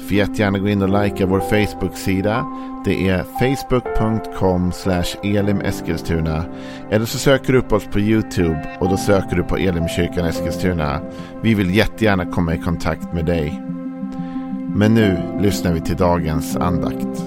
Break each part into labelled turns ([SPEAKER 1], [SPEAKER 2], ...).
[SPEAKER 1] Får jättegärna gå in och likea vår Facebook-sida. Det är facebook.com elimeskilstuna. Eller så söker du upp oss på YouTube och då söker du på Elimkyrkan Eskilstuna. Vi vill jättegärna komma i kontakt med dig. Men nu lyssnar vi till dagens andakt.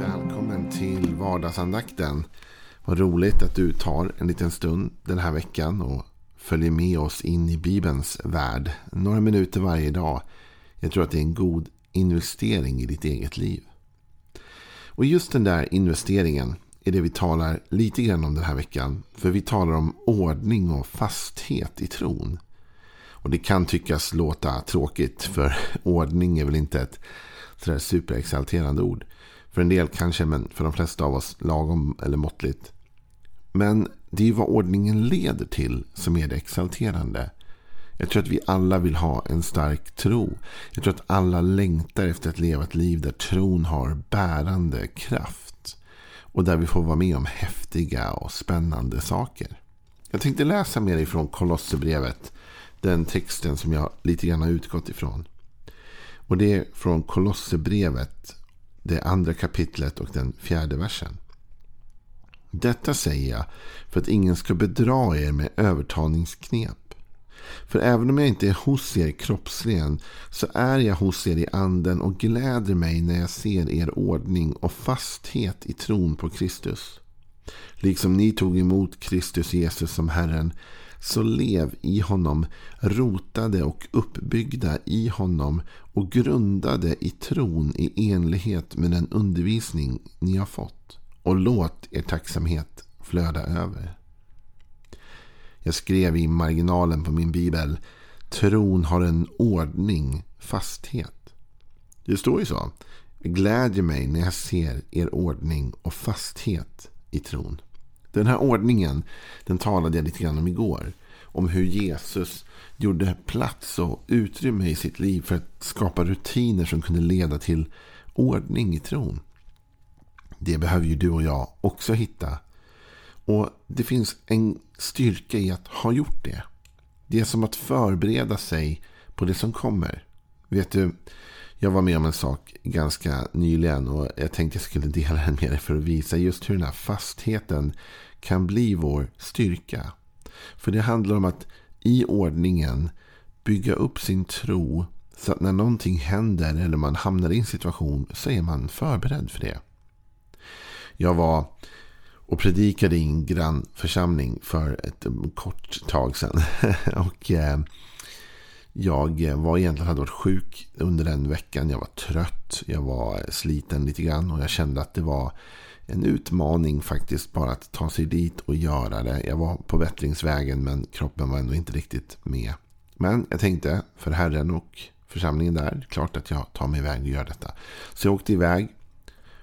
[SPEAKER 1] Välkommen till vardagsandakten. Vad roligt att du tar en liten stund den här veckan och följer med oss in i Bibelns värld. Några minuter varje dag jag tror att det är en god investering i ditt eget liv. Och just den där investeringen är det vi talar lite grann om den här veckan. För vi talar om ordning och fasthet i tron. Och det kan tyckas låta tråkigt för ordning är väl inte ett sådär superexalterande ord. För en del kanske, men för de flesta av oss lagom eller måttligt. Men det är ju vad ordningen leder till som är det exalterande. Jag tror att vi alla vill ha en stark tro. Jag tror att alla längtar efter att leva ett liv där tron har bärande kraft. Och där vi får vara med om häftiga och spännande saker. Jag tänkte läsa mer ifrån Kolosserbrevet. Den texten som jag lite grann har utgått ifrån. Och det är från Kolosserbrevet. Det andra kapitlet och den fjärde versen. Detta säger jag för att ingen ska bedra er med övertalningsknep. För även om jag inte är hos er kroppsligen så är jag hos er i anden och gläder mig när jag ser er ordning och fasthet i tron på Kristus. Liksom ni tog emot Kristus Jesus som Herren så lev i honom, rotade och uppbyggda i honom och grundade i tron i enlighet med den undervisning ni har fått. Och låt er tacksamhet flöda över. Jag skrev i marginalen på min bibel. Tron har en ordning, fasthet. Det står ju så. Jag glädjer mig när jag ser er ordning och fasthet i tron. Den här ordningen den talade jag lite grann om igår. Om hur Jesus gjorde plats och utrymme i sitt liv för att skapa rutiner som kunde leda till ordning i tron. Det behöver ju du och jag också hitta och det finns en styrka i att ha gjort det. Det är som att förbereda sig på det som kommer. Vet du, jag var med om en sak ganska nyligen och jag tänkte jag skulle dela den med dig för att visa just hur den här fastheten kan bli vår styrka. För det handlar om att i ordningen bygga upp sin tro så att när någonting händer eller man hamnar i en situation så är man förberedd för det. Jag var och predikade i en grannförsamling för ett eh, kort tag sedan. och eh, jag eh, var egentligen hade varit sjuk under den veckan. Jag var trött. Jag var sliten lite grann. Och jag kände att det var en utmaning faktiskt bara att ta sig dit och göra det. Jag var på bättringsvägen men kroppen var ändå inte riktigt med. Men jag tänkte för Herren och församlingen där. Klart att jag tar mig iväg och gör detta. Så jag åkte iväg.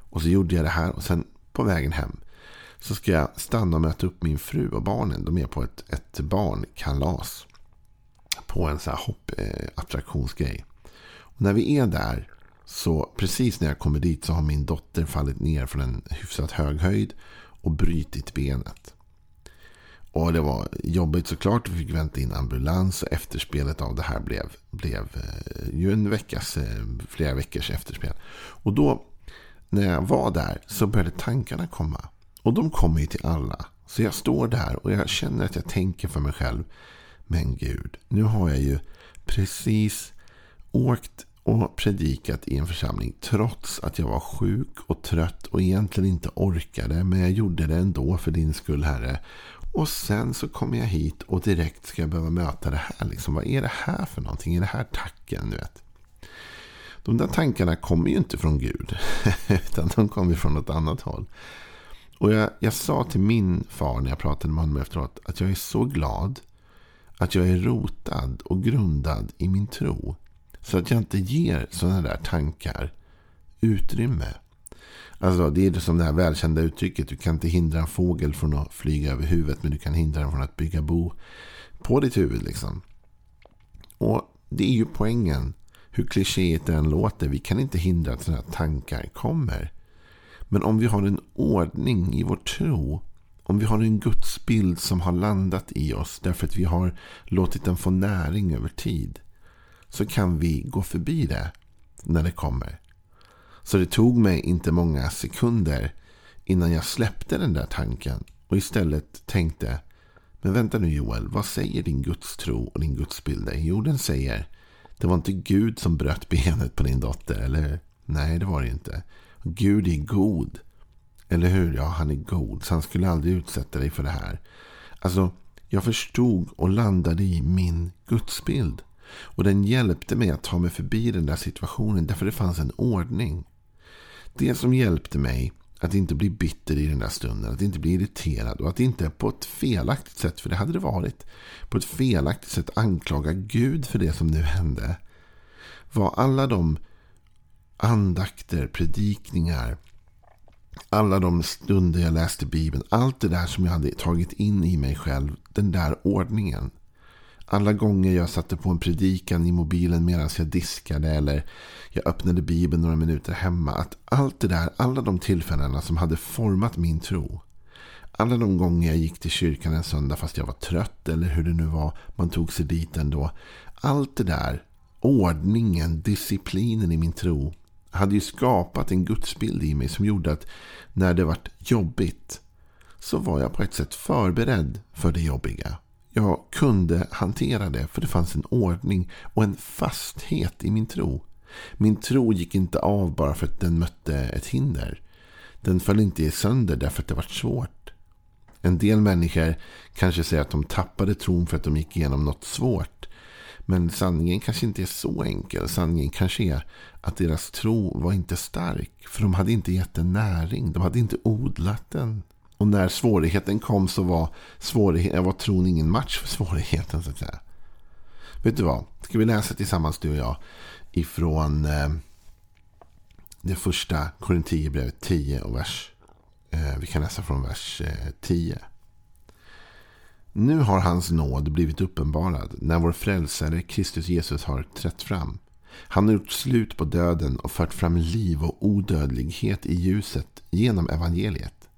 [SPEAKER 1] Och så gjorde jag det här. Och sen på vägen hem så ska jag stanna och möta upp min fru och barnen. De är på ett, ett barnkalas. På en så här hoppattraktionsgrej. Och när vi är där så precis när jag kommer dit så har min dotter fallit ner från en hyfsat hög höjd och brytit benet. Och det var jobbigt såklart. Vi fick vänta in ambulans och efterspelet av det här blev, blev eh, ju en veckas, eh, flera veckors efterspel. Och då när jag var där så började tankarna komma. Och de kommer ju till alla. Så jag står där och jag känner att jag tänker för mig själv. Men Gud, nu har jag ju precis åkt och predikat i en församling. Trots att jag var sjuk och trött och egentligen inte orkade. Men jag gjorde det ändå för din skull Herre. Och sen så kommer jag hit och direkt ska jag behöva möta det här. Liksom, vad är det här för någonting? Är det här tacken? Du vet? De där tankarna kommer ju inte från Gud. Utan de kommer från något annat håll. Och jag, jag sa till min far när jag pratade med honom efteråt att jag är så glad att jag är rotad och grundad i min tro. Så att jag inte ger sådana där tankar utrymme. Alltså, det är som det här välkända uttrycket. Du kan inte hindra en fågel från att flyga över huvudet. Men du kan hindra den från att bygga bo på ditt huvud. Liksom. Och det är ju poängen. Hur klichéigt det än låter. Vi kan inte hindra att sådana här tankar kommer. Men om vi har en ordning i vår tro. Om vi har en gudsbild som har landat i oss. Därför att vi har låtit den få näring över tid. Så kan vi gå förbi det när det kommer. Så det tog mig inte många sekunder innan jag släppte den där tanken. Och istället tänkte. Men vänta nu Joel. Vad säger din gudstro och din gudsbild dig? Jo den säger. Det var inte Gud som bröt benet på din dotter. Eller Nej det var det inte. Gud är god. Eller hur? Ja, han är god. Så han skulle aldrig utsätta dig för det här. Alltså, jag förstod och landade i min gudsbild. Och den hjälpte mig att ta mig förbi den där situationen. Därför det fanns en ordning. Det som hjälpte mig att inte bli bitter i den där stunden. Att inte bli irriterad. Och att inte på ett felaktigt sätt, för det hade det varit. På ett felaktigt sätt anklaga Gud för det som nu hände. Var alla de andakter, predikningar, alla de stunder jag läste Bibeln. Allt det där som jag hade tagit in i mig själv. Den där ordningen. Alla gånger jag satte på en predikan i mobilen medan jag diskade. Eller jag öppnade Bibeln några minuter hemma. Att allt det där, alla de tillfällena som hade format min tro. Alla de gånger jag gick till kyrkan en söndag fast jag var trött. Eller hur det nu var. Man tog sig dit ändå. Allt det där. Ordningen, disciplinen i min tro hade ju skapat en gudsbild i mig som gjorde att när det vart jobbigt så var jag på ett sätt förberedd för det jobbiga. Jag kunde hantera det för det fanns en ordning och en fasthet i min tro. Min tro gick inte av bara för att den mötte ett hinder. Den föll inte sönder därför att det var svårt. En del människor kanske säger att de tappade tron för att de gick igenom något svårt. Men sanningen kanske inte är så enkel. Sanningen kanske är att deras tro var inte stark. För de hade inte gett den näring. De hade inte odlat den. Och när svårigheten kom så var, svårighet, eh, var tron ingen match för svårigheten. så att säga. Vet du vad? Ska vi läsa tillsammans du och jag. Ifrån eh, det första Korinthierbrevet 10 och vers. Eh, vi kan läsa från vers eh, 10. Nu har hans nåd blivit uppenbarad när vår frälsare Kristus Jesus har trätt fram. Han har gjort slut på döden och fört fram liv och odödlighet i ljuset genom evangeliet.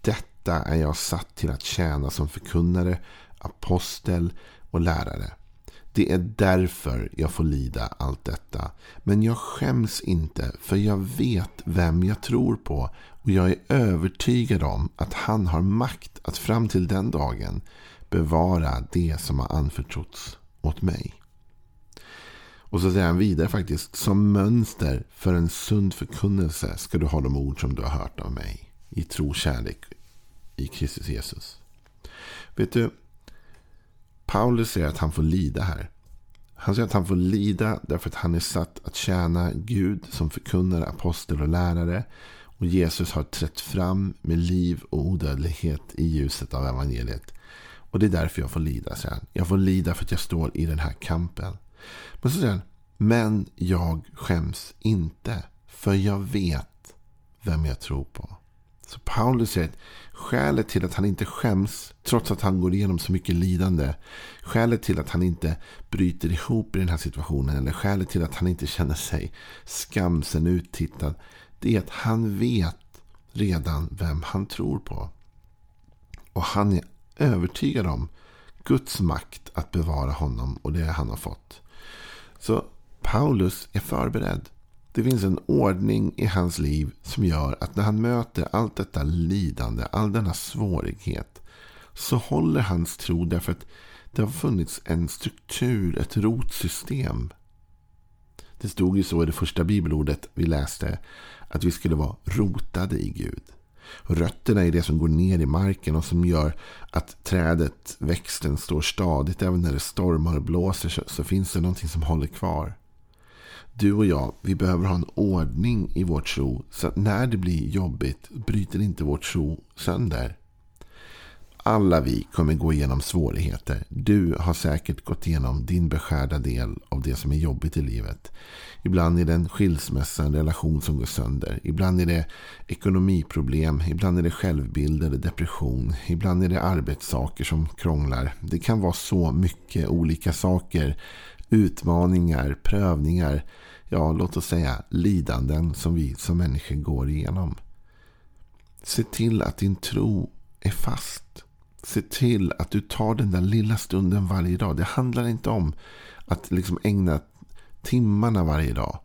[SPEAKER 1] Detta är jag satt till att tjäna som förkunnare, apostel och lärare. Det är därför jag får lida allt detta. Men jag skäms inte för jag vet vem jag tror på och jag är övertygad om att han har makt att fram till den dagen bevara det som har anförtrotts åt mig. Och så säger han vidare faktiskt. Som mönster för en sund förkunnelse ska du ha de ord som du har hört av mig. I tro, kärlek i Kristus Jesus. Vet du. Paulus säger att han får lida här. Han säger att han får lida därför att han är satt att tjäna Gud som förkunnare, apostel och lärare. Och Jesus har trätt fram med liv och odödlighet i ljuset av evangeliet. Och det är därför jag får lida, säger han. Jag får lida för att jag står i den här kampen. Men så säger han, men jag skäms inte. För jag vet vem jag tror på. Så Paulus säger att skälet till att han inte skäms, trots att han går igenom så mycket lidande. Skälet till att han inte bryter ihop i den här situationen. Eller skälet till att han inte känner sig skamsen uttittad. Det är att han vet redan vem han tror på. Och han är övertygad om Guds makt att bevara honom och det han har fått. Så Paulus är förberedd. Det finns en ordning i hans liv som gör att när han möter allt detta lidande, all denna svårighet, så håller hans tro därför att det har funnits en struktur, ett rotsystem. Det stod ju så i det första bibelordet vi läste att vi skulle vara rotade i Gud. Rötterna är det som går ner i marken och som gör att trädet, växten, står stadigt. Även när det stormar och blåser så, så finns det någonting som håller kvar. Du och jag, vi behöver ha en ordning i vår tro. Så att när det blir jobbigt bryter inte vår tro sönder. alla vi kommer gå igenom svårigheter. Du har säkert gått igenom din beskärda del av det som är jobbigt i livet. Ibland är det en skilsmässa, en relation som går sönder. Ibland är det ekonomiproblem. Ibland är det självbild eller depression. Ibland är det arbetssaker som krånglar. Det kan vara så mycket olika saker. Utmaningar, prövningar. Ja, låt oss säga lidanden som vi som människor går igenom. Se till att din tro är fast. Se till att du tar den där lilla stunden varje dag. Det handlar inte om att liksom ägna timmarna varje dag.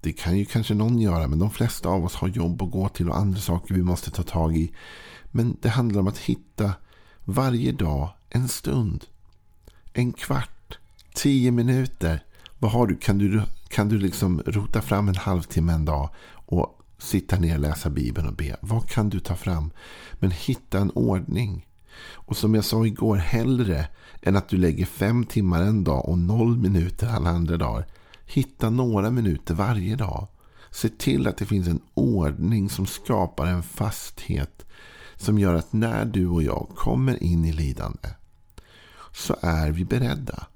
[SPEAKER 1] Det kan ju kanske någon göra, men de flesta av oss har jobb att gå till och andra saker vi måste ta tag i. Men det handlar om att hitta varje dag en stund. En kvart, tio minuter. Vad har du? Kan du, kan du liksom rota fram en halvtimme en dag och sitta ner och läsa Bibeln och be? Vad kan du ta fram? Men hitta en ordning. Och som jag sa igår, hellre än att du lägger fem timmar en dag och noll minuter alla andra dagar. Hitta några minuter varje dag. Se till att det finns en ordning som skapar en fasthet som gör att när du och jag kommer in i lidande så är vi beredda.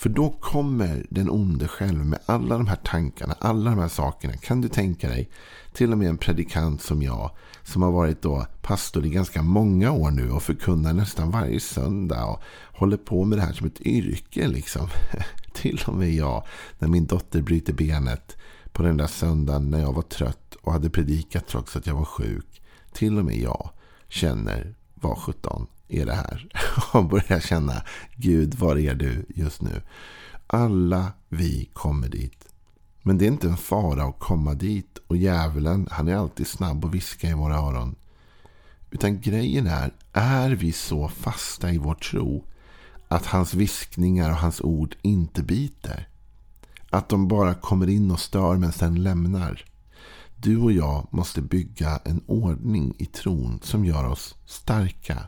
[SPEAKER 1] För då kommer den onde själv med alla de här tankarna, alla de här sakerna. Kan du tänka dig, till och med en predikant som jag, som har varit då pastor i ganska många år nu och förkunnar nästan varje söndag och håller på med det här som ett yrke. liksom. till och med jag, när min dotter bryter benet på den där söndagen när jag var trött och hade predikat trots att jag var sjuk. Till och med jag känner, vad sjutton är det här? Och börjar känna, Gud, var är du just nu? Alla vi kommer dit. Men det är inte en fara att komma dit. Och djävulen, han är alltid snabb att viska i våra öron. Utan grejen är, är vi så fasta i vår tro att hans viskningar och hans ord inte biter? Att de bara kommer in och stör men sen lämnar? Du och jag måste bygga en ordning i tron som gör oss starka.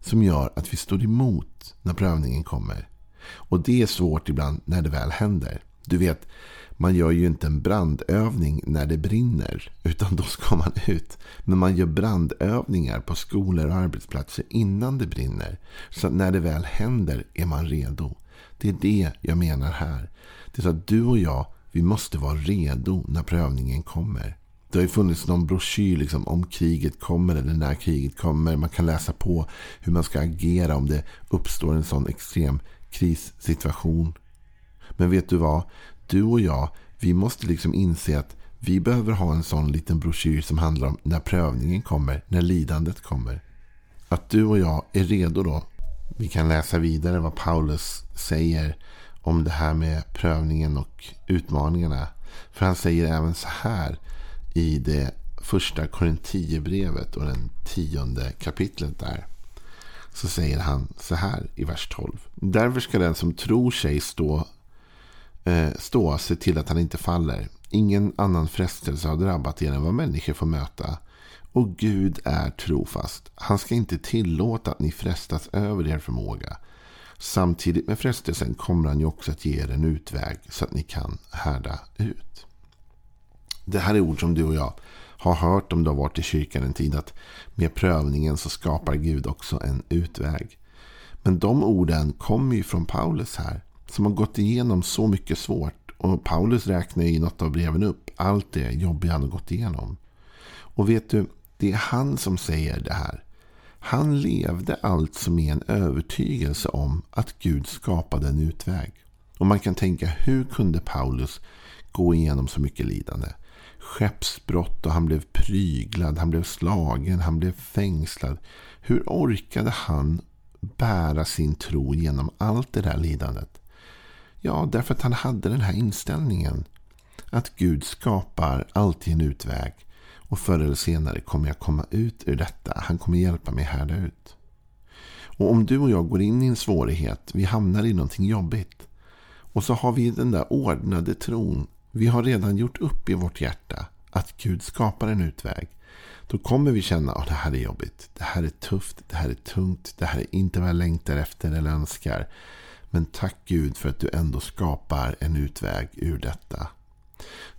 [SPEAKER 1] Som gör att vi står emot när prövningen kommer. Och det är svårt ibland när det väl händer. Du vet, man gör ju inte en brandövning när det brinner. Utan då ska man ut. Men man gör brandövningar på skolor och arbetsplatser innan det brinner. Så att när det väl händer är man redo. Det är det jag menar här. Det är så att du och jag, vi måste vara redo när prövningen kommer. Det har ju funnits någon broschyr liksom, om kriget kommer eller när kriget kommer. Man kan läsa på hur man ska agera om det uppstår en sån extrem krissituation. Men vet du vad? Du och jag, vi måste liksom inse att vi behöver ha en sån liten broschyr som handlar om när prövningen kommer, när lidandet kommer. Att du och jag är redo då. Vi kan läsa vidare vad Paulus säger om det här med prövningen och utmaningarna. För han säger även så här i det första Korintierbrevet och den tionde kapitlet där. Så säger han så här i vers 12. Därför ska den som tror sig stå, eh, stå se till att han inte faller. Ingen annan frestelse har drabbat er än vad människor får möta. Och Gud är trofast. Han ska inte tillåta att ni frestas över er förmåga. Samtidigt med frestelsen kommer han ju också att ge er en utväg så att ni kan härda ut. Det här är ord som du och jag har hört om du har varit i kyrkan en tid. Att med prövningen så skapar Gud också en utväg. Men de orden kommer ju från Paulus här. Som har gått igenom så mycket svårt. Och Paulus räknar i något av breven upp allt det jobbiga han har gått igenom. Och vet du, det är han som säger det här. Han levde alltså med en övertygelse om att Gud skapade en utväg. Och man kan tänka, hur kunde Paulus gå igenom så mycket lidande? Skeppsbrott och han blev pryglad, han blev slagen, han blev fängslad. Hur orkade han bära sin tro genom allt det där lidandet? Ja, därför att han hade den här inställningen. Att Gud skapar alltid en utväg. Och förr eller senare kommer jag komma ut ur detta. Han kommer hjälpa mig härda ut. Och om du och jag går in i en svårighet, vi hamnar i någonting jobbigt. Och så har vi den där ordnade tron vi har redan gjort upp i vårt hjärta att Gud skapar en utväg. Då kommer vi känna att det här är jobbigt. Det här är tufft. Det här är tungt. Det här är inte vad jag längtar efter eller önskar. Men tack Gud för att du ändå skapar en utväg ur detta.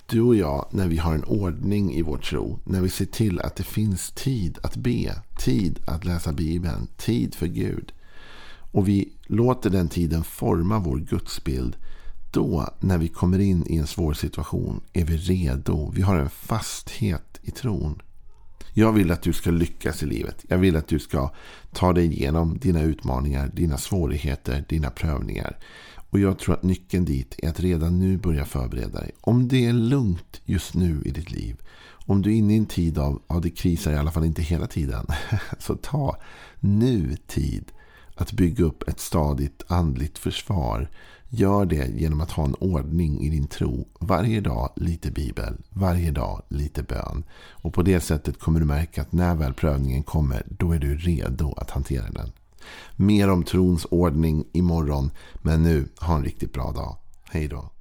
[SPEAKER 1] Du och jag, när vi har en ordning i vår tro, när vi ser till att det finns tid att be, tid att läsa Bibeln, tid för Gud. Och vi låter den tiden forma vår gudsbild. Då, när vi kommer in i en svår situation, är vi redo. Vi har en fasthet i tron. Jag vill att du ska lyckas i livet. Jag vill att du ska ta dig igenom dina utmaningar, dina svårigheter, dina prövningar. Och jag tror att nyckeln dit är att redan nu börja förbereda dig. Om det är lugnt just nu i ditt liv. Om du är inne i en tid av, ja det krisar i alla fall inte hela tiden. Så ta nu tid att bygga upp ett stadigt andligt försvar. Gör det genom att ha en ordning i din tro. Varje dag lite bibel, varje dag lite bön. Och på det sättet kommer du märka att när väl prövningen kommer, då är du redo att hantera den. Mer om trons ordning imorgon. Men nu, ha en riktigt bra dag. Hej då.